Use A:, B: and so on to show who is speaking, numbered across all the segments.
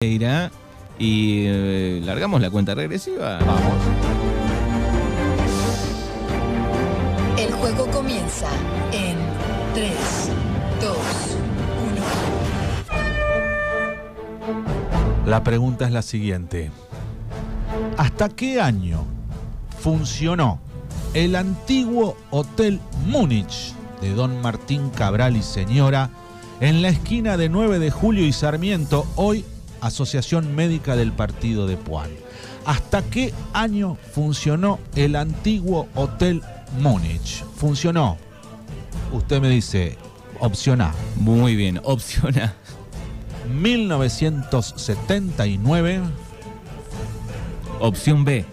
A: Regueira y eh, largamos la cuenta regresiva.
B: Vamos.
C: El juego comienza en 3, 2, 1.
B: La pregunta es la siguiente. ¿Hasta qué año funcionó el antiguo Hotel Múnich de Don Martín Cabral y señora en la esquina de 9 de Julio y Sarmiento, hoy Asociación Médica del Partido de Puan? ¿Hasta qué año funcionó el antiguo Hotel Múnich? Funcionó. Usted me dice, opción A,
A: Muy bien, opción A.
B: 1979,
A: Opción B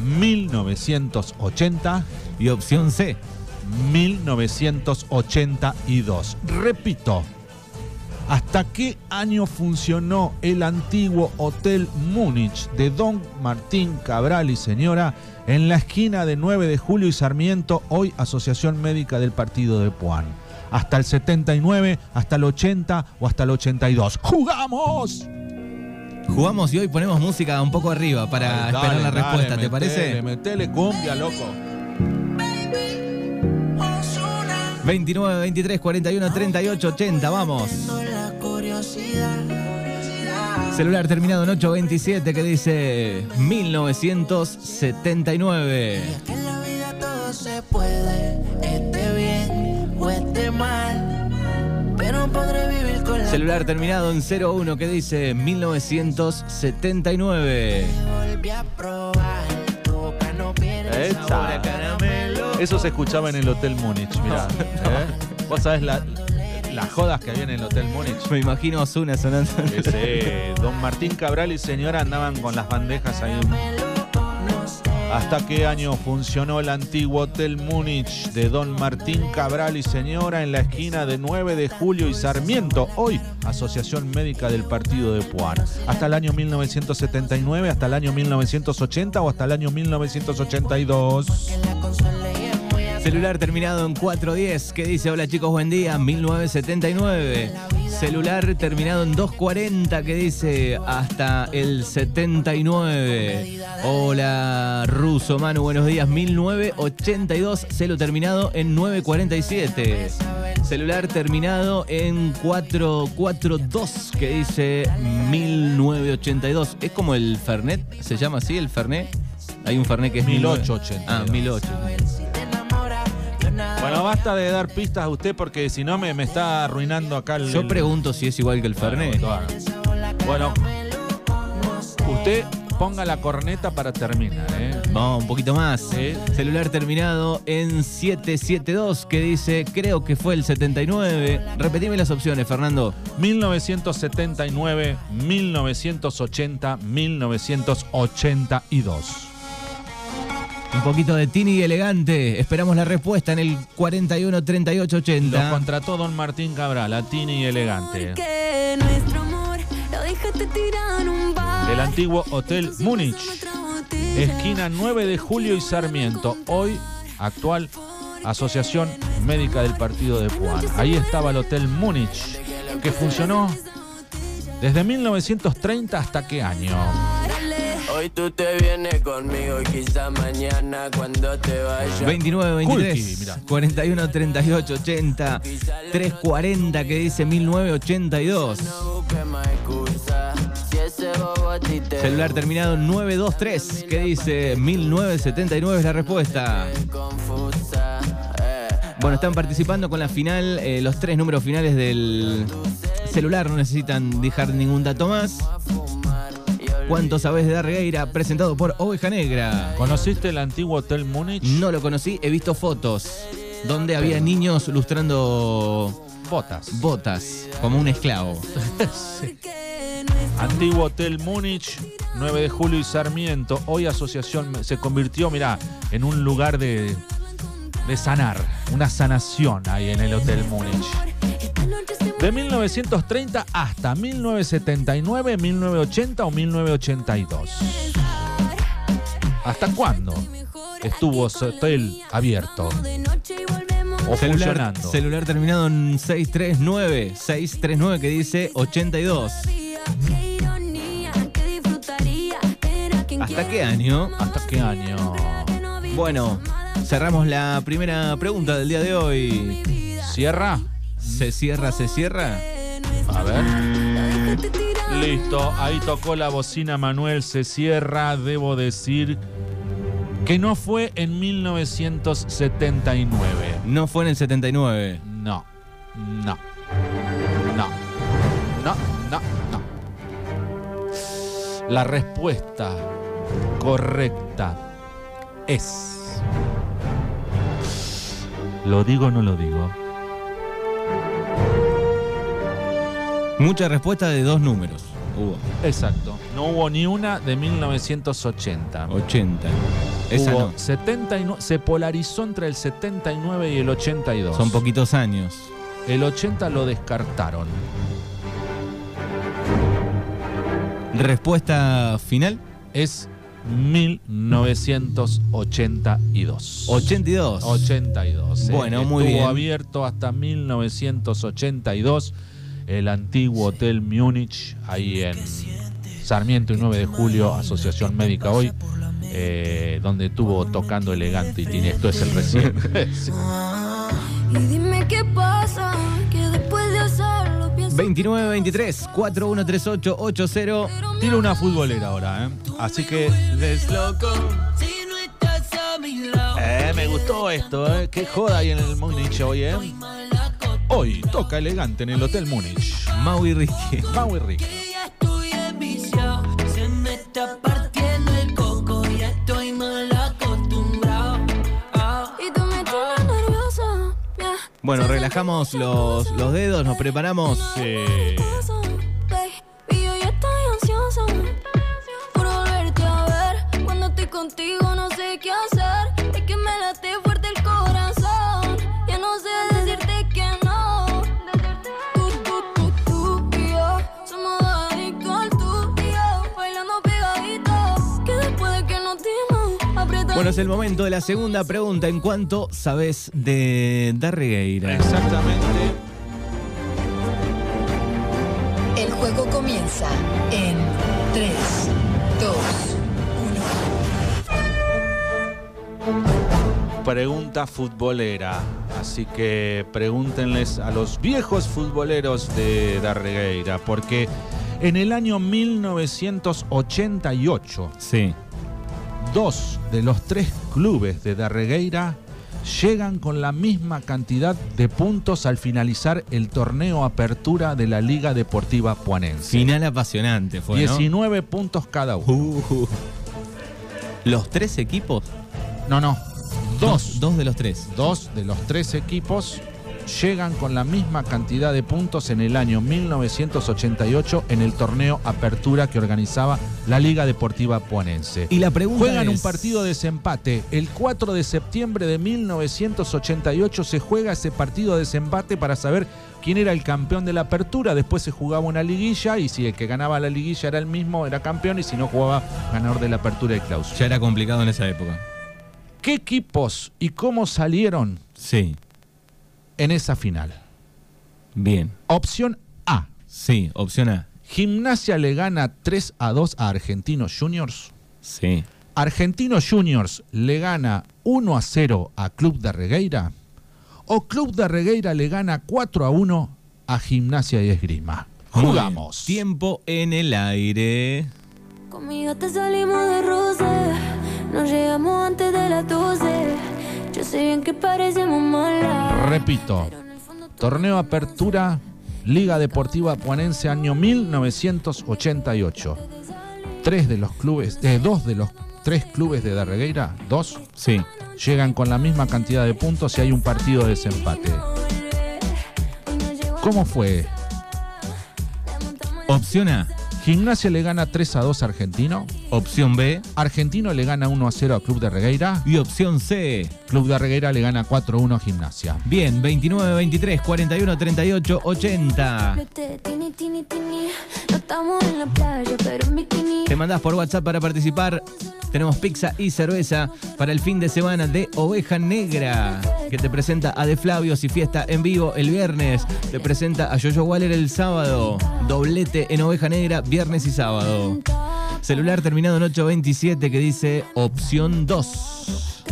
B: 1980,
A: y opción C.
B: 1982. Repito, ¿hasta qué año funcionó el antiguo Hotel Múnich de Don Martín Cabral y señora en la esquina de 9 de Julio y Sarmiento, hoy Asociación Médica del Partido de Puan? ¿Hasta el 79, hasta el 80 o hasta el 82? ¡Jugamos!
A: Jugamos y hoy ponemos música un poco arriba para
B: Dale,
A: esperar la
B: dale,
A: respuesta, ¿te
B: metele,
A: parece?
B: Metele cumbia, loco.
A: 29, 23, 41, 38, 80, vamos. Celular terminado en 827 que dice 1979.
D: Que en la vida todo se puede, esté bien o esté mal, pero podré vivir con la
A: Celular terminado en 01 que dice 1979.
D: volví a probar. Tu no.
B: Eso se escuchaba en el Hotel Múnich, mirá. ¿eh? Vos sabés la- las jodas que había en el Hotel Múnich.
A: Me imagino a Ozuna sonando.
B: Ese, don Martín Cabral y señora andaban con las bandejas ahí. ¿Hasta qué año funcionó el antiguo Hotel Múnich de Don Martín Cabral y señora en la esquina de 9 de Julio y Sarmiento? Hoy, Asociación Médica del Partido de Puan. ¿Hasta el año 1979, hasta el año 1980 o hasta el año 1982?
A: Celular terminado en 410 que dice hola chicos, buen día, 1979. Celular terminado en 240 que dice hasta el 79. Hola Ruso Manu, buenos días, 1982. Celu terminado en 947. Celular terminado en 442 que dice 1982. Es como el Fernet, se llama así el Fernet. Hay un Fernet que es
B: 1882.
A: Ah, 1882.
B: Bueno, basta de dar pistas a usted porque si no me, me está arruinando acá el.
A: Yo pregunto si es igual que el Fernet.
B: Bueno, usted ponga la corneta para terminar, ¿eh?
A: Vamos, un poquito más.
B: Sí.
A: Celular terminado en 772 que dice, creo que fue el 79. Repetime las opciones, Fernando.
B: 1979, 1980, 1982.
A: Un poquito de Tini y elegante. Esperamos la respuesta en el 41 38
B: Lo
A: 80.
B: contrató don Martín Cabral, Latini y elegante.
E: Lo.
B: El antiguo Hotel Múnich, esquina 9 de Julio y Sarmiento. Hoy, actual Asociación Médica del Partido de Puan. Ahí estaba el Hotel Múnich, que funcionó desde 1930 hasta qué año.
D: Hoy tú te vienes conmigo y quizá mañana cuando te vayas.
A: 29 23
B: Kulki, mirá.
A: 41 38 80 340 que dice 1982.
D: No busques más excusa. Si ese bobo a ti te
A: Celular terminado en 923 que dice 1979 es la respuesta.
D: eh.
A: Bueno, están participando con la final, eh, los tres números finales del celular, no necesitan dejar ningún dato más. ¿Cuánto sabes de Darregueira? Presentado por Oveja Negra.
B: ¿Conociste el antiguo Hotel Múnich?
A: No lo conocí, he visto fotos donde había niños lustrando
B: Botas.
A: botas, como un esclavo.
B: Antiguo Hotel Múnich, 9 de julio y Sarmiento. Hoy asociación se convirtió, mirá, en un lugar de, de sanar, una sanación ahí en el Hotel Múnich. De 1930 hasta 1979, 1980 o 1982. ¿Hasta cuándo estuvo hotel abierto o
A: Celular,
B: funcionando?
A: celular terminado en 639, 639 que dice 82. ¿Hasta qué año?
B: ¿Hasta qué año?
A: Bueno, cerramos la primera pregunta del día de hoy.
B: ¿Cierra?
A: ¿Se cierra, se cierra?
B: A ver. Listo, ahí tocó la bocina Manuel, se cierra, debo decir que no fue en 1979.
A: No fue en el 79.
B: No, no, no, no, no, no. La respuesta correcta es... ¿Lo digo o no lo digo?
A: Mucha respuesta de dos números. Hubo.
B: Exacto. No hubo ni una de 1980.
A: 80. Esa
B: Hubo
A: no.
B: 79, se polarizó entre el 79 y el 82.
A: Son poquitos años.
B: El 80 lo descartaron.
A: Respuesta final.
B: Es 1982.
A: 82.
B: 82. eh.
A: Bueno, muy
B: Estuvo
A: bien.
B: abierto hasta 1982 el antiguo Hotel Múnich, ahí en Sarmiento y 9 de Julio, Asociación Médica Hoy, eh, donde estuvo tocando elegante y tiene esto es el recién. Sí.
E: Y dime qué pasa, que después de hacerlo pienso
A: 29 23 4138 80.
B: Tira una futbolera ahora, ¿eh? Así que les loco. Eh, me gustó esto, ¿eh? Qué joda hay en el Múnich hoy, ¿eh? Hoy toca elegante en el Hotel Múnich.
A: Maui Ricky.
B: Mau y Rick.
D: que ya estoy enviciado. Se me está partiendo el coco, ya estoy mal acostumbrado. Ah.
E: y nerviosa. yeah.
A: Bueno, relajamos los, los dedos, nos preparamos.
B: Sí.
A: Bueno, es el momento de la segunda pregunta. ¿En cuánto sabes de Darregueira?
B: Exactamente.
C: El juego comienza en 3, 2,
B: Pregunta futbolera. Así que pregúntenles a los viejos futboleros de Darregueira, porque en el año 1988,
A: Sí.
B: Dos de los tres clubes de Darregueira llegan con la misma cantidad de puntos al finalizar el torneo Apertura de la Liga Deportiva Puanense.
A: Final apasionante fue, ¿no?
B: 19 puntos cada uno.
A: Uh. ¿Los tres equipos?
B: No, no. Dos.
A: Dos de los tres.
B: Dos de los tres equipos llegan con la misma cantidad de puntos en el año 1988 en el torneo Apertura que organizaba la Liga Deportiva Puanense.
A: Y la pregunta
B: Juegan un partido de desempate. El 4 de septiembre de 1988 se juega ese partido de desempate para saber quién era el campeón de la apertura. Después se jugaba una liguilla y si el que ganaba la liguilla era el mismo, era campeón y si no jugaba ganador de la apertura y clausura.
A: Ya era complicado en esa época.
B: ¿Qué equipos y cómo salieron
A: Sí.
B: En esa final?
A: Bien.
B: Opción A.
A: Sí. Opción A.
B: Gimnasia le gana 3 a 2 a Argentinos Juniors.
A: Sí.
B: Argentinos Juniors le gana 1 a 0 a Club de Regueira. O Club de Regueira le gana 4 a 1 a Gimnasia y Esgrima. Jugamos.
A: bien. Tiempo en el aire.
E: Conmigo te salimos de roce, nos llegamos antes de las 12. Yo sé bien que parecemos malas.
B: Repito. Torneo Apertura, Liga Deportiva Puanense, año 1988. Tres de los clubes, de dos de los tres clubes de Darregueira, dos,
A: Sí.
B: llegan con la misma cantidad de puntos y hay un partido de desempate. ¿Cómo fue?
A: Opción A.
B: Gimnasia le gana 3 a 2 a Argentino.
A: Opción B.
B: Argentino le gana 1 a 0 a Club de Regueira.
A: Y opción C.
B: Club de Regueira le gana 4 a 1 a Gimnasia.
A: Bien, 29, 23, 41, 38, 80.
E: Tini, tini, tini. No estamos en la playa, pero en bikini.
A: Te mandás por WhatsApp para participar. Tenemos pizza y cerveza para el fin de semana de Oveja Negra, que te presenta a De Flavios y fiesta en vivo el viernes. Te presenta a Yoyo Waller el sábado. Doblete en Oveja Negra, viernes y sábado. Celular terminado en 827 que dice opción 2.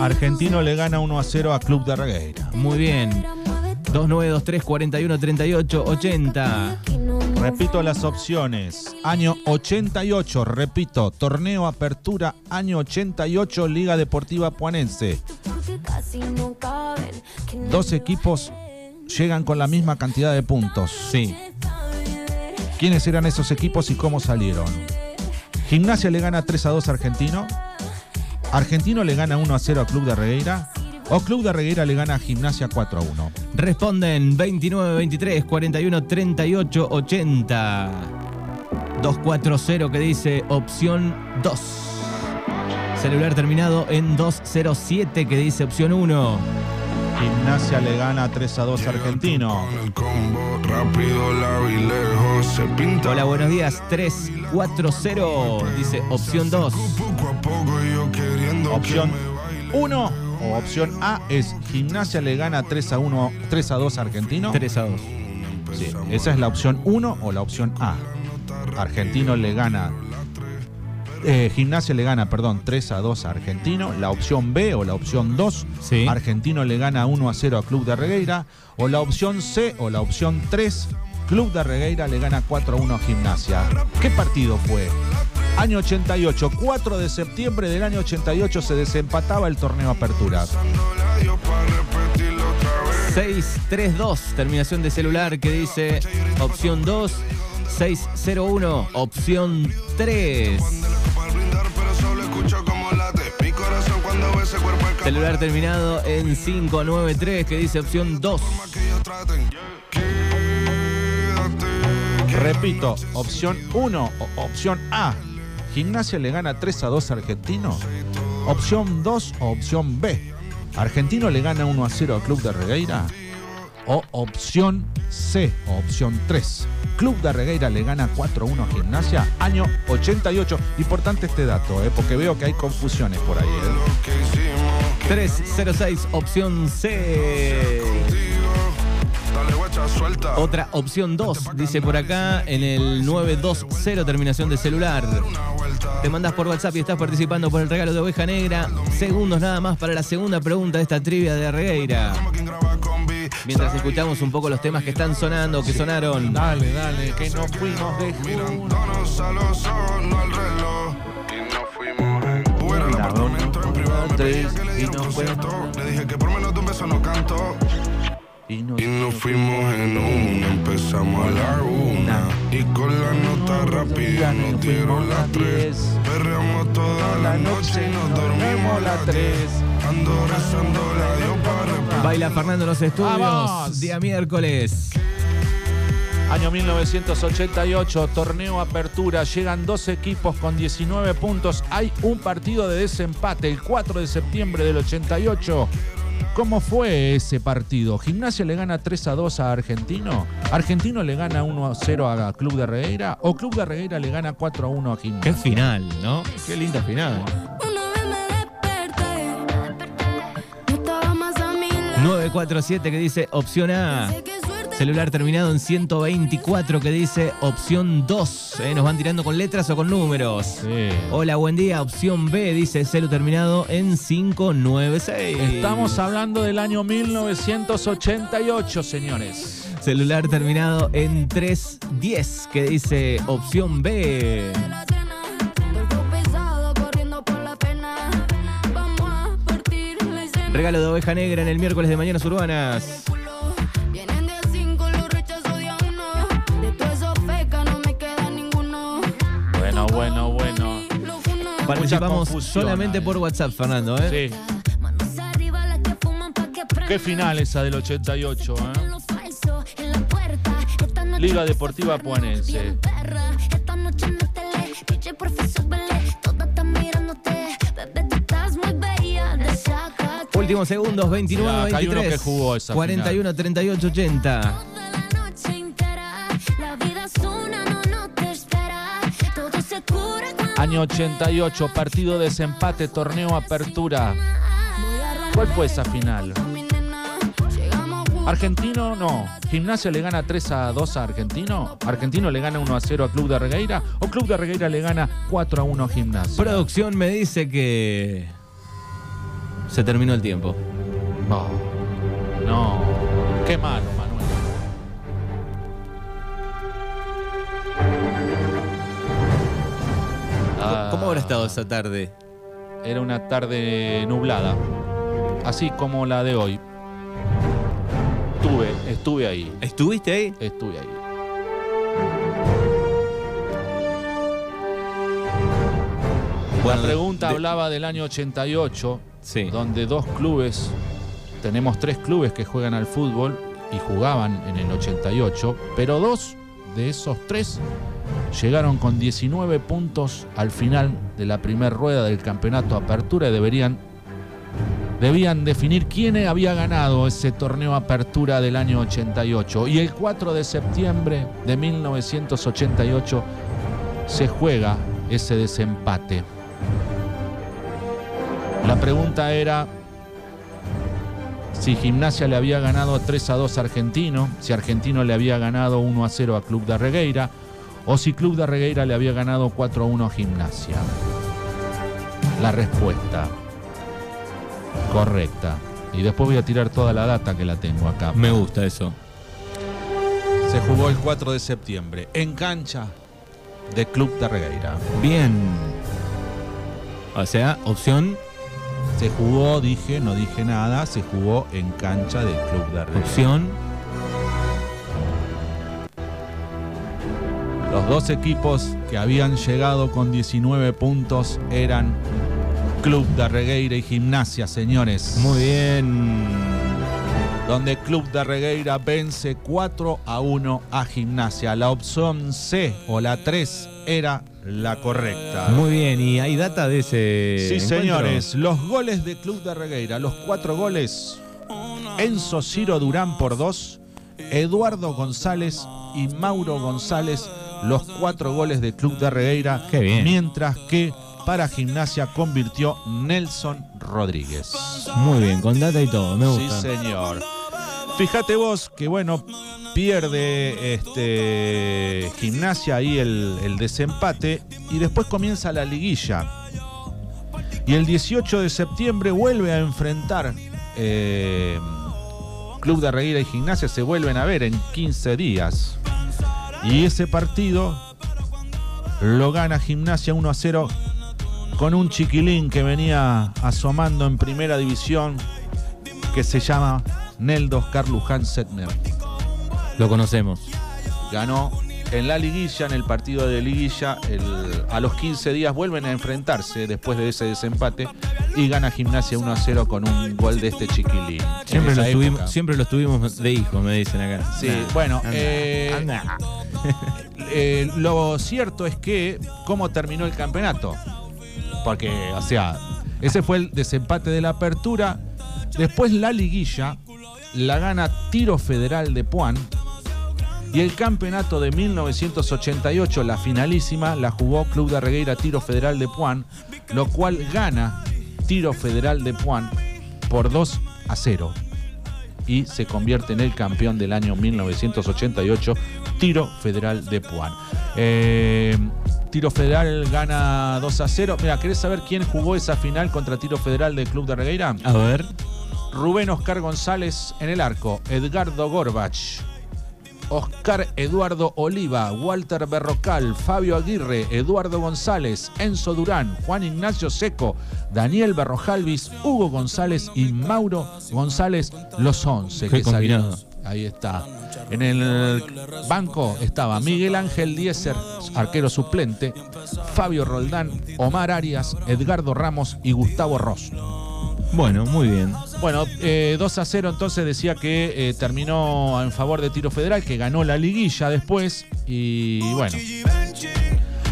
B: Argentino le gana 1 a 0 a Club de Regueira.
A: Muy bien. 2923 41 38 80.
B: Repito las opciones. Año 88, repito, torneo apertura, año 88, Liga Deportiva Puanense. Dos equipos llegan con la misma cantidad de puntos.
A: Sí.
B: ¿Quiénes eran esos equipos y cómo salieron? Gimnasia le gana 3 a 2 a Argentino. Argentino le gana 1 a 0 a Club de Regueira. O Club de Regueira le gana a Gimnasia 4 a 1.
A: Responden 29 23 41 38 80. 240 que dice opción 2. Celular terminado en 207 que dice opción 1.
B: Gimnasia le gana 3 a 2 a Argentino.
A: Hola, buenos días. 340 dice opción 2.
B: Opción 1 o opción A es Gimnasia le gana 3 a 1, 3 a 2 a Argentino.
A: 3 a 2.
B: Sí, esa es la opción 1 o la opción A. Argentino le gana. eh, Gimnasia le gana, perdón, 3 a 2 a Argentino. La opción B o la opción 2.
A: Sí.
B: Argentino le gana 1 a 0 a Club de Regueira. O la opción C o la opción 3. Club de Regueira le gana 4 a 1 a Gimnasia. ¿Qué partido fue? Año 88, 4 de septiembre del año 88 se desempataba el torneo Apertura.
A: 632, terminación de celular que dice opción 2. 601, opción 3. Celular terminado en 593 que dice opción 2.
B: Repito, opción 1 o opción A. Gimnasia le gana 3 a 2 a Argentino. Opción 2 o opción B. Argentino le gana 1 a 0 a Club de Regueira. O opción C o opción 3. Club de Regueira le gana 4 a 1 a Gimnasia. Año 88. Importante este dato, eh, porque veo que hay confusiones por ahí. eh.
A: 306, opción C. Otra opción 2, dice por acá en el 920, terminación de celular. Te mandas por WhatsApp y estás participando por el regalo de oveja negra. Segundos nada más para la segunda pregunta de esta trivia de Regueira. Mientras escuchamos un poco los temas que están sonando, que sonaron.
B: Dale, dale, que nos fuimos de juntos.
F: Y nos fuimos. Le dije que por menos de un beso no canto.
B: Y nos
F: Y nos fuimos en una, empezamos a la una. Y con la nota rápida nos dieron las tres. Perreamos toda la noche y nos dormimos las tres. Ando rezando la Dios para.
A: Baila Fernando en los estudios.
B: ¡Vamos!
A: Día miércoles.
B: Año 1988, torneo apertura, llegan dos equipos con 19 puntos, hay un partido de desempate el 4 de septiembre del 88. ¿Cómo fue ese partido? ¿Gimnasia le gana 3 a 2 a Argentino? ¿Argentino le gana 1 a 0 a Club de Regueira? ¿O Club de Regueira le gana 4 a 1 a
A: Qué
B: Gimnasia?
A: final, ¿no? Qué linda final.
E: Una vez me desperté, no estaba más a mi lado.
A: 947 que dice opción A. Celular terminado en 124 que dice opción 2. ¿eh? Nos van tirando con letras o con números.
B: Sí.
A: Hola, buen día. Opción B dice celu terminado en 596.
B: Estamos hablando del año 1988, señores.
A: Celular terminado en 310 que dice opción B.
E: la cena, cuerpo pesado corriendo por la pena. Vamos a partir la escena.
A: Regalo de oveja negra en el miércoles de Mañanas Urbanas.
B: Bueno, bueno.
A: Participamos solamente por WhatsApp, Fernando. ¿eh?
B: Sí. Qué final esa del 88, ¿eh? Liga Deportiva Puanense.
A: Últimos segundos, 29,
B: Sí, acá hay uno
A: 23.
B: que jugó esa
A: 41, 38, 80.
B: Año 88, partido de desempate, torneo apertura. ¿Cuál fue esa final? Argentino no. Gimnasia le gana 3 a 2 a Argentino. Argentino le gana 1 a 0 a Club de Regueira. O Club de Regueira le gana 4 a 1 a Gimnasia.
A: Producción me dice que se terminó el tiempo.
B: No. No. Qué malo,
A: ¿Cómo habrá estado esa tarde?
B: Era una tarde nublada. Así como la de hoy. Estuve, estuve ahí.
A: ¿Estuviste ahí?
B: Estuve ahí.
A: Bueno,
B: la pregunta
A: de-
B: hablaba del año 88,
A: Sí.
B: donde dos clubes, tenemos tres clubes que juegan al fútbol y jugaban en el 88, pero dos de esos tres llegaron con 19 puntos al final de la primera rueda del campeonato Apertura y deberían, debían definir quién había ganado ese torneo Apertura del año 88. Y el 4 de septiembre de 1988 se juega ese desempate. La pregunta era si Gimnasia le había ganado 3 a 2 a Argentino, si Argentino le había ganado 1 a 0 a Club de Regueira, Club de Regueira le había ganado 4 a 1 a Gimnasia. La respuesta correcta. Y después voy a tirar toda la data que la tengo acá.
A: Me gusta eso.
B: Se jugó el 4 de septiembre en cancha de Club de Regueira.
A: Bien. O sea, opción,
B: Se jugó, dije, no dije nada, se jugó en cancha del Club de Regueira.
A: opción.
B: Los dos equipos que habían llegado con 19 puntos eran Club de Regueira y Gimnasia, señores.
A: Muy bien.
B: Donde Club de Regueira vence 4 a 1 a Gimnasia. La opción C o la 3 era la correcta.
A: Muy bien. ¿Y hay data de ese
B: Sí,
A: encuentro?
B: señores, los goles de Club de Regueira, los cuatro goles. Enzo Ciro Durán por dos, Eduardo González y Mauro González, los cuatro goles de Club de Regueira.
A: Qué bien.
B: Mientras que para Gimnasia convirtió Nelson Rodríguez.
A: Muy bien, con data y todo. Me
B: Sí,
A: gusta.
B: señor. Fíjate vos que, bueno, pierde este Gimnasia ahí el, el desempate y después comienza la liguilla. Y el 18 de septiembre vuelve a enfrentar eh, Club de Regueira y Gimnasia, se vuelven a ver en 15 días. Y ese partido lo gana Gimnasia 1 a 0 con un chiquilín que venía asomando en primera división que se llama Neldo Oscar Luján Setner.
A: Lo conocemos.
B: Ganó en la liguilla, en el partido de liguilla, el- a los 15 días vuelven a enfrentarse después de ese desempate y gana Gimnasia 1 a 0 con un gol de este chiquilín.
A: Siempre lo, tuvimos, siempre lo tuvimos de hijo, me dicen acá.
B: Sí,
A: Nah,
B: bueno,
A: anda,
B: eh,
A: anda.
B: Eh, lo cierto es que, ¿cómo terminó el campeonato? Porque, o sea, ese fue el desempate de la apertura. Después la liguilla la gana Tiro Federal de Puan. Y el campeonato de 1988, la finalísima, la jugó Club de Regueira Tiro Federal de Puan, lo cual gana Tiro Federal de Puan por 2 a 0 y se convierte en el campeón del año 1988, Tiro Federal de Puan. Eh, Tiro Federal gana 2 a 0. Mira, ¿querés saber quién jugó esa final contra Tiro Federal del Club de Regueira?
A: A ver.
B: Rubén Oscar González en el arco, Edgardo Gorbach, Oscar Eduardo Oliva, Walter Berrocal, Fabio Aguirre, Eduardo González, Enzo Durán, Juan Ignacio Seco, Daniel Berrojalvis, Hugo González y Mauro González, los 11
A: Qué
B: que salieron. Ahí está. En el banco estaba Miguel Ángel Dieser, arquero suplente, Fabio Roldán, Omar Arias, Edgardo Ramos y Gustavo Ross.
A: Bueno, muy bien.
B: Bueno, eh, 2 a 0 entonces decía que eh, terminó en favor de Tiro Federal, que ganó la liguilla después. Y bueno,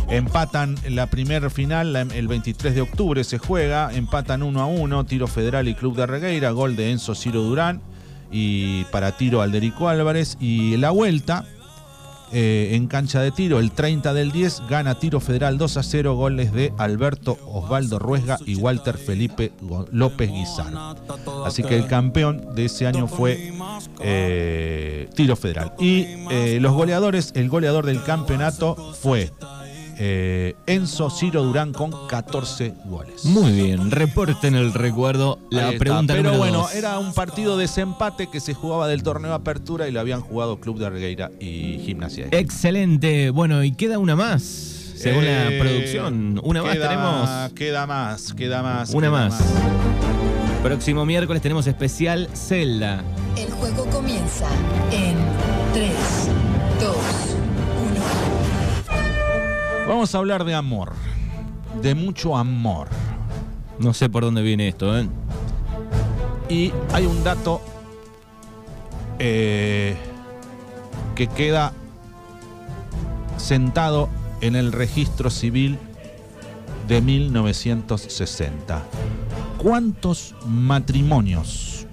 B: empatan la primer final el 23 de octubre se juega, empatan 1 a 1, Tiro Federal y Club de Regueira, gol de Enzo Ciro Durán y para Tiro Alderico Álvarez. Y la vuelta eh, en cancha de tiro. El 30 del 10 gana Tiro Federal 2 a 0, goles de Alberto Osvaldo Ruesga y Walter Felipe López Guizar. Así que el campeón de ese año fue eh, Tiro Federal. Y eh, los goleadores, el goleador del campeonato fue eh, Enzo Ciro Durán con 14 goles.
A: Muy bien, reporten el recuerdo. La
B: Ahí está.
A: pregunta
B: Pero
A: número
B: bueno,
A: dos.
B: era un partido de desempate que se jugaba del torneo Apertura y lo habían jugado Club de Argueira y Gimnasia.
A: Excelente. Bueno, y queda una más, según la
B: Eh,
A: producción. Una más
B: queda-
A: tenemos.
B: Queda más, queda más.
A: Una
B: queda
A: más. Próximo miércoles tenemos especial Zelda.
C: El juego comienza en 3, 2, 1.
B: Vamos a hablar de amor. De mucho amor.
A: No sé por dónde viene esto, ¿eh?
B: Y hay un dato eh, que queda sentado en el registro civil de 1960. ¿Cuántos matrimonios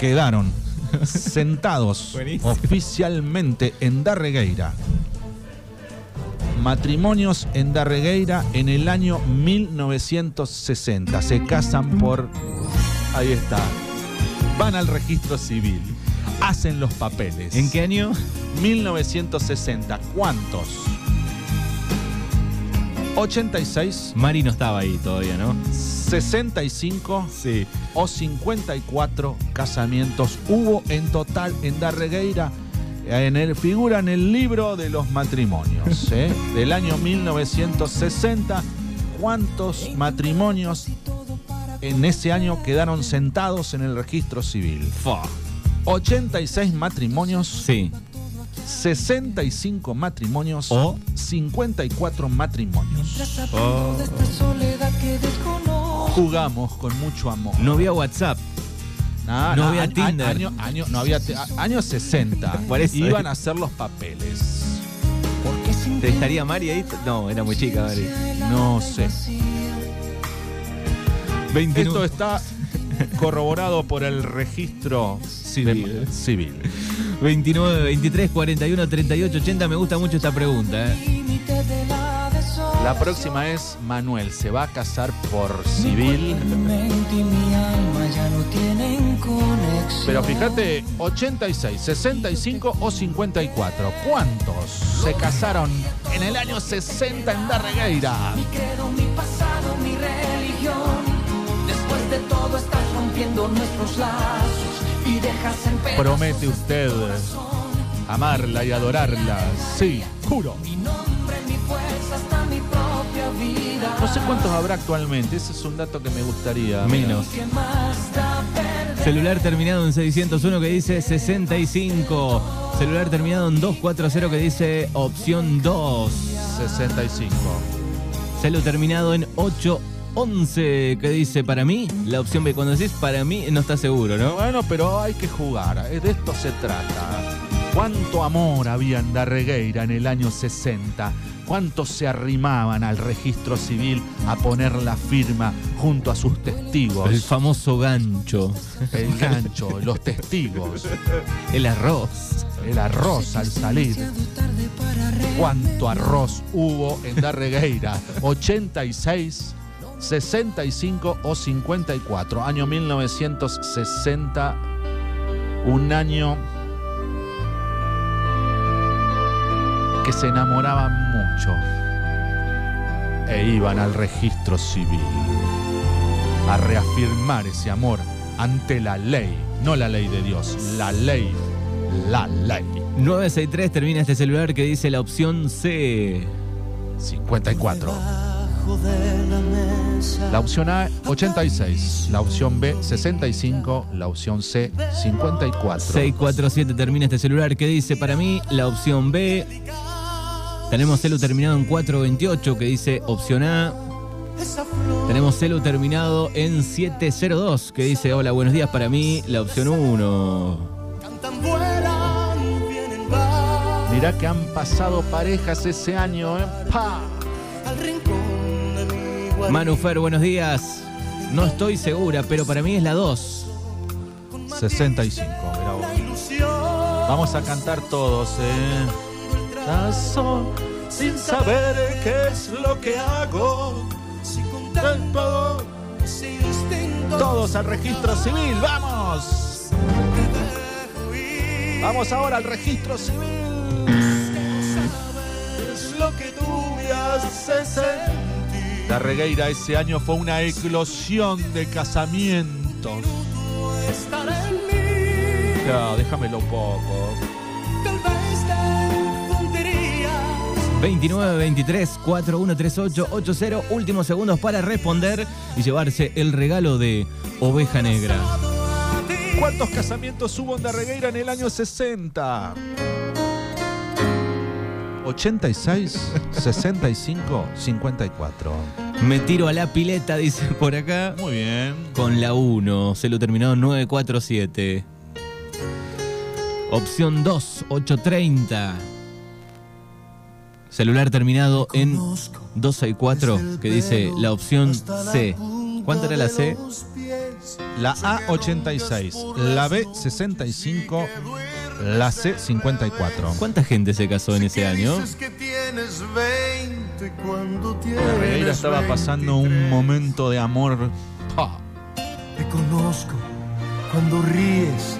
B: quedaron sentados
A: Buenísimo.
B: oficialmente en Darregueira? Matrimonios en Darregueira en el año 1960. Se casan por Ahí está. Van al registro civil. Hacen los papeles.
A: ¿En qué año?
B: 1960. ¿Cuántos? 86,
A: Mari no estaba ahí todavía, ¿no?
B: 65
A: Sí.
B: o 54 casamientos hubo en total en Darregueira. En el, figura en el libro de los matrimonios ¿eh? del año 1960. ¿Cuántos matrimonios en ese año quedaron sentados en el registro civil?
A: Fa.
B: 86 matrimonios,
A: Sí.
B: 65 matrimonios
A: O-
B: 54 matrimonios.
A: Oh.
B: Jugamos con mucho amor.
A: No había WhatsApp.
B: No,
A: No había
B: año-
A: Tinder.
B: Año, año- no había años 60.
A: Por eso.
B: Iban a hacer los papeles.
A: ¿Te estaría Mari ahí? No, era muy chica, Mari.
B: No sé.
A: 29.
B: Esto está corroborado por el registro
A: Civil.
B: civil.
A: 29, 23, 41, 38, 80. Me gusta mucho esta pregunta. ¿eh?
B: La próxima es Manuel. ¿Se va a casar por civil? Pero fíjate, 86, 65 o 54. ¿Cuántos se casaron en el año 60 en Darregueira?
D: credo, mi pasado, mi religión. Después de todo estás rompiendo nuestros lazos y dejas en
B: Promete usted amarla y adorarla. Sí, juro. No sé cuántos habrá actualmente, ese es un dato que me gustaría.
A: Menos. Celular terminado en 601 que dice 65. Celular terminado en 240 que dice opción 2.
B: 65.
A: Celu terminado en 811 que dice para mí. La opción B, cuando decís para mí, no está seguro, ¿no?
B: Bueno, pero hay que jugar, de esto se trata. ¿Cuánto amor había en Darregueira en el año 60? ¿Cuántos se arrimaban al registro civil a poner la firma junto a sus testigos?
A: El famoso gancho.
B: El gancho, los testigos,
A: El arroz.
B: el arroz al salir. ¿Cuánto arroz hubo en Darregueira? ¿86, 65 o 54? Año 1960, un año que se enamoraban mucho e iban al registro civil a reafirmar ese amor ante la ley, no la ley de Dios, la ley, la ley.
A: 963 termina este celular que dice la opción C.
B: 54. La opción A, 86. La opción B, 65. La opción C, 54.
A: 647 termina este celular que dice para mí la opción B. Tenemos celu terminado en 428 que dice opción A. Tenemos celu terminado en 702 que dice hola, buenos días para mí, la opción 1.
B: Mirá que han pasado parejas ese año, ¿eh? ¡Pa!
A: Manufer, buenos días. No estoy segura, pero para mí es la 2.
B: 65. mirá vos. Vamos a cantar todos, ¿eh? Corazón sin saber qué es lo que hago.
G: Si con tiempo, si instinto
B: Todos al registro civil, vamos. Vamos ahora al registro civil.
G: Es lo que tú me haces sentir.
B: La regueira ese año fue una eclosión de casamientos. Ya, déjamelo un poco.
A: 29 23 4138 80 últimos segundos para responder y llevarse el regalo de Oveja Negra.
B: ¿Cuántos casamientos hubo en Darregueira en el año 60? 86, 65, 54.
A: Me tiro a la pileta, dice por acá.
B: Muy bien.
A: Con la 1, se lo terminó 947. Opción 2, 830. Celular terminado en 264, que dice la opción C. ¿Cuánto era la C?
B: La A 86, la B 65, la C 54.
A: ¿Cuánta gente se casó en ese año?
G: Dices que tienes 20 cuando
B: Darregueira
G: tienes
B: estaba pasando un momento de amor.
G: Te conozco cuando ríes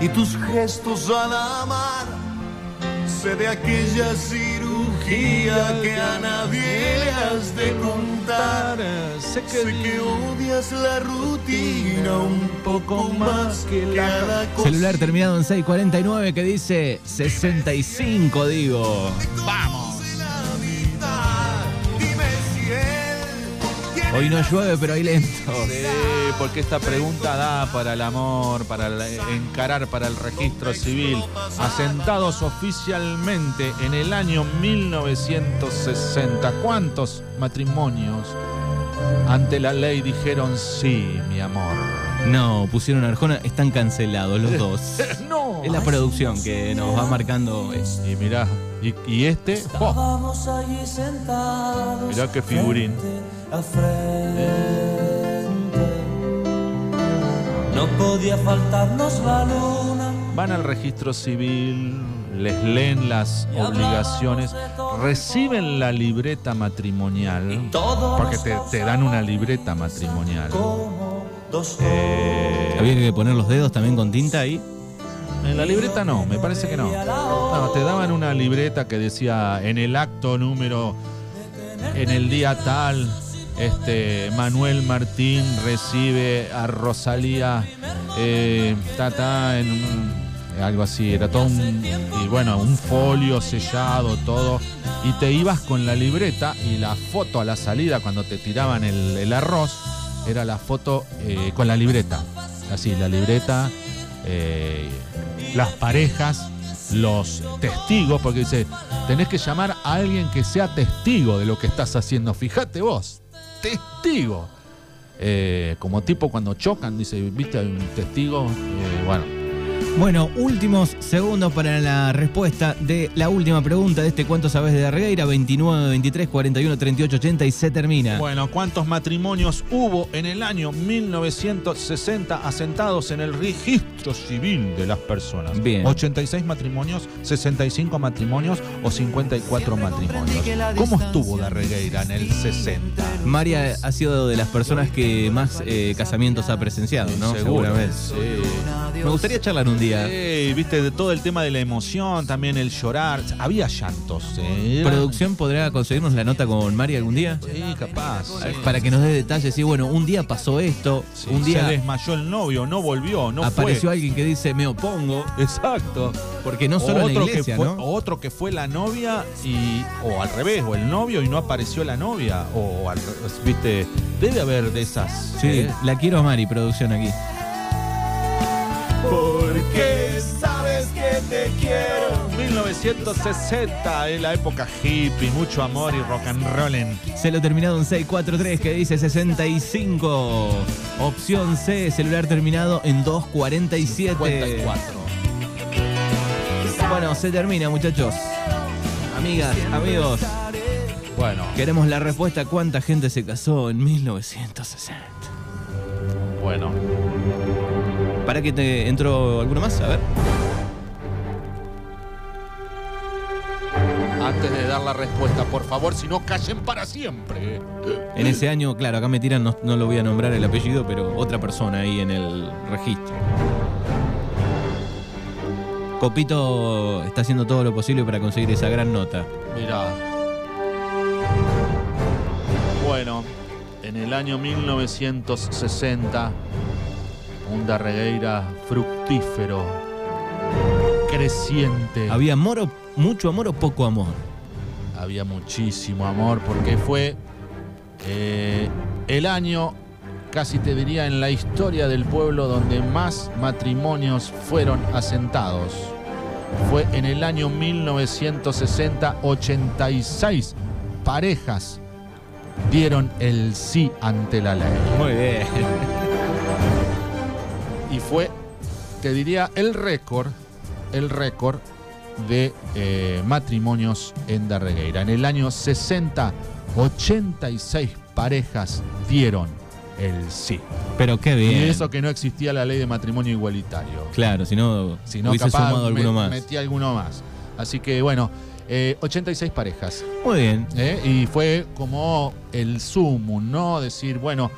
G: y tus gestos al amar. Sé de aquella cirugía que a nadie le has de contar.
B: Sé
G: Sé que odias la rutina un poco más que la cosa.
A: Celular terminado en 649 que dice 65, digo.
G: Dime
A: Hoy no llueve, pero hay lento.
B: Sí, porque esta pregunta da para el amor, para el- encarar para el registro civil. Asentados oficialmente en el año 1960. ¿Cuántos matrimonios ante la ley dijeron sí, mi amor?
A: No, pusieron Arjona, están cancelados los dos.
B: No.
A: Es la producción que nos va marcando. eh.
B: Y mirá, y, y este, ¡oh! Mirá qué figurín.
H: No podía faltarnos la luna.
B: van al registro civil, les leen las obligaciones, reciben la libreta matrimonial, porque te, te dan una libreta matrimonial.
H: como dos
B: Eh,
A: Había que poner los dedos también con tinta ahí.
B: En la libreta no, me parece que no. No, te daban una libreta que decía en el acto número, en el día tal, este Manuel Martín recibe a Rosalía, eh, ta, ta, en algo así, era todo un, y bueno, un folio sellado, todo, y te ibas con la libreta y la foto a la salida cuando te tiraban el, el arroz, era la foto eh, con la libreta, así, la libreta, eh, las parejas, los testigos, porque dice, tenés que llamar a alguien que sea testigo de lo que estás haciendo, fíjate vos, testigo. Eh, como tipo cuando chocan, dice, viste, hay un testigo, Eh, bueno.
A: Bueno, últimos segundos para la respuesta de la última pregunta de este ¿Cuánto sabes de Darreira? 29, 23, 41, 38, 80 y se termina.
B: Bueno, ¿cuántos matrimonios hubo en el año 1960 asentados en el registro civil de las personas?
A: Bien.
B: 86 matrimonios, 65 matrimonios o 54 matrimonios. ¿Cómo estuvo Darregueira en el 60?
A: María ha sido de las personas que más eh, casamientos ha presenciado, ¿no?
B: Seguro.
A: Seguramente.
B: Sí.
A: Me gustaría charlar un día.
B: Sí, viste, de todo el tema de la emoción, también el llorar. Había llantos. ¿eh?
A: ¿Producción podrá conseguirnos la nota con María algún día?
B: Sí, capaz. sí.
A: Para que nos dé detalles. Sí, bueno, un día pasó esto,
B: Sí,
A: un
B: Se
A: día
B: desmayó el novio, no volvió, no
A: apareció
B: fue.
A: alguien que dice me opongo,
B: Exacto.
A: porque no solo en la
B: otro,
A: iglesia,
B: que fue,
A: ¿no?
B: otro que fue la novia y. O al revés, o el novio y no apareció la novia. O al viste. Debe haber de esas.
A: Sí,
B: ¿eh?
A: la quiero a Mari, producción aquí.
G: Que te quiero.
B: 1960, en la época hippie, mucho amor y rock and roll en
A: Se lo terminado en 643 que dice 65. Opción C, celular terminado en 247.
B: 54.
A: Bueno, se termina, muchachos. Amigas, amigos,
B: Bueno,
A: queremos la respuesta. ¿Cuánta gente se casó en 1960?
B: bueno.
A: ¿Para que te entró alguno más? A ver.
B: Antes de dar la respuesta, por favor, si no callen para siempre.
A: En ese año, claro, acá me tiran, no, no lo voy a nombrar el apellido, pero otra persona ahí en el registro. Copito está haciendo todo lo posible para conseguir esa gran nota.
B: Mirá. Bueno, en el año 1960, un Darregueira fructífero, creciente.
A: ¿Había amor o mucho amor o poco amor?
B: Había muchísimo amor porque fue eh, el año, casi te diría, en la historia del pueblo donde más matrimonios fueron asentados. Fue en el año 1960, 86 parejas dieron el sí ante la ley.
A: Muy bien.
B: Y fue, te diría, el récord, el récord de eh, matrimonios en Darregueira. En el año 60, 86 parejas dieron el sí.
A: Pero qué bien.
B: Y eso que no existía la ley de matrimonio igualitario.
A: Claro, si no,
B: Si no,
A: hubiese
B: capaz
A: sumado alguno
B: me-
A: más.
B: metí alguno más. Así que bueno, eh, 86 parejas.
A: Muy bien.
B: ¿eh? Y fue como el sumum, ¿no? Decir, bueno,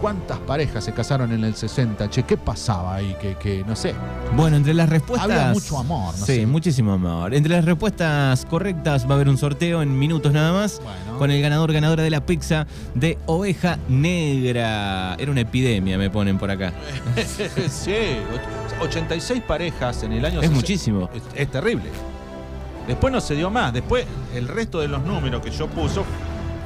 B: ¿cuántas parejas se casaron en el 60? Che, ¿qué pasaba ahí? Que, que no sé.
A: Bueno, entre las respuestas.
B: Había mucho amor, no
A: sí,
B: sé.
A: muchísimo amor. Entre las respuestas correctas va a haber un sorteo en minutos nada más.
B: Bueno.
A: Con el ganador, ganadora de la pizza de oveja negra. Era una epidemia, me ponen por acá.
B: sí, och- 86 parejas en el año
A: Es
B: 60.
A: muchísimo.
B: Es, es terrible. Después no se dio más. Después, el resto de los números que yo puso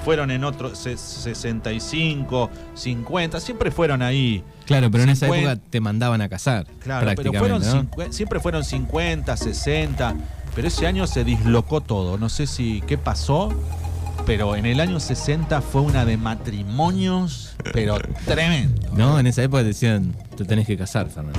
B: fueron en otros se- 65, 50. Siempre fueron ahí.
A: Claro, pero en esa
B: 50.
A: época te mandaban a casar.
B: Claro, pero fueron siempre fueron 50, 60. Pero ese año se dislocó todo. No sé si qué pasó. Pero en el año 60 fue una de matrimonios, pero tremendo.
A: No, en esa época decían, te tenés que casar, Fernando.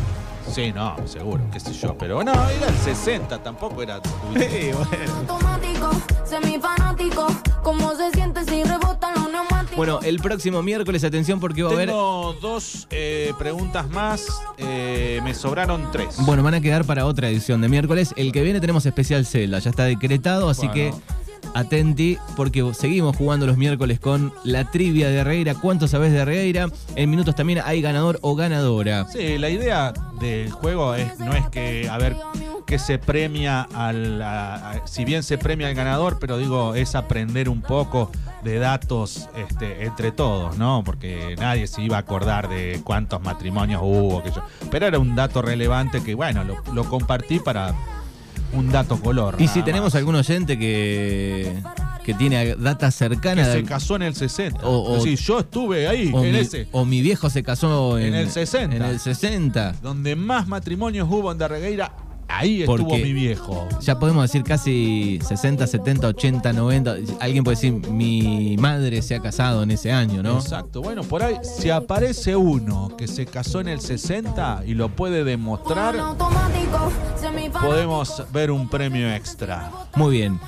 B: Sí, no, seguro, qué sé yo. Pero no, era el 60, tampoco era.
E: Automático, semifanático. ¿Cómo se siente si rebotan los neumáticos?
A: Bueno, el próximo miércoles, atención porque va a haber...
B: Tengo dos eh, preguntas más. eh, me sobraron tres.
A: Bueno, van a quedar para otra edición de miércoles. El que viene tenemos especial Zelda, ya está decretado, así
B: Bueno.
A: que atenti porque seguimos jugando los miércoles con la trivia de Herreira. ¿Cuánto sabés de Herreira? En minutos también hay ganador o ganadora.
B: Sí, la idea del juego es, no es que, a ver, que se premia al. si bien se premia al ganador, pero digo, es aprender un poco de datos este, entre todos, ¿no? Porque nadie se iba a acordar de cuántos matrimonios hubo. Pero era un dato relevante que, bueno, lo compartí para un dato color.
A: Y si tenemos
B: más.
A: algún oyente que, que tiene data
B: que
A: cercana
B: se
A: de-
B: casó en el 60.
A: O- o-
B: Es decir, yo estuve ahí,
A: o,
B: en
A: mi,
B: ese.
A: o mi viejo se casó en,
B: En el 60.
A: En el 60.
B: Donde más matrimonios hubo en Darregueira, ahí estuvo
A: Porque-
B: mi viejo.
A: Ya podemos decir casi 60, 70, 80, 90. Alguien puede decir, mi madre se ha casado en ese año, ¿no?
B: Exacto. Bueno, por ahí, si aparece uno que se casó en el 60 y lo puede demostrar, podemos ver un premio extra.
A: Muy bien.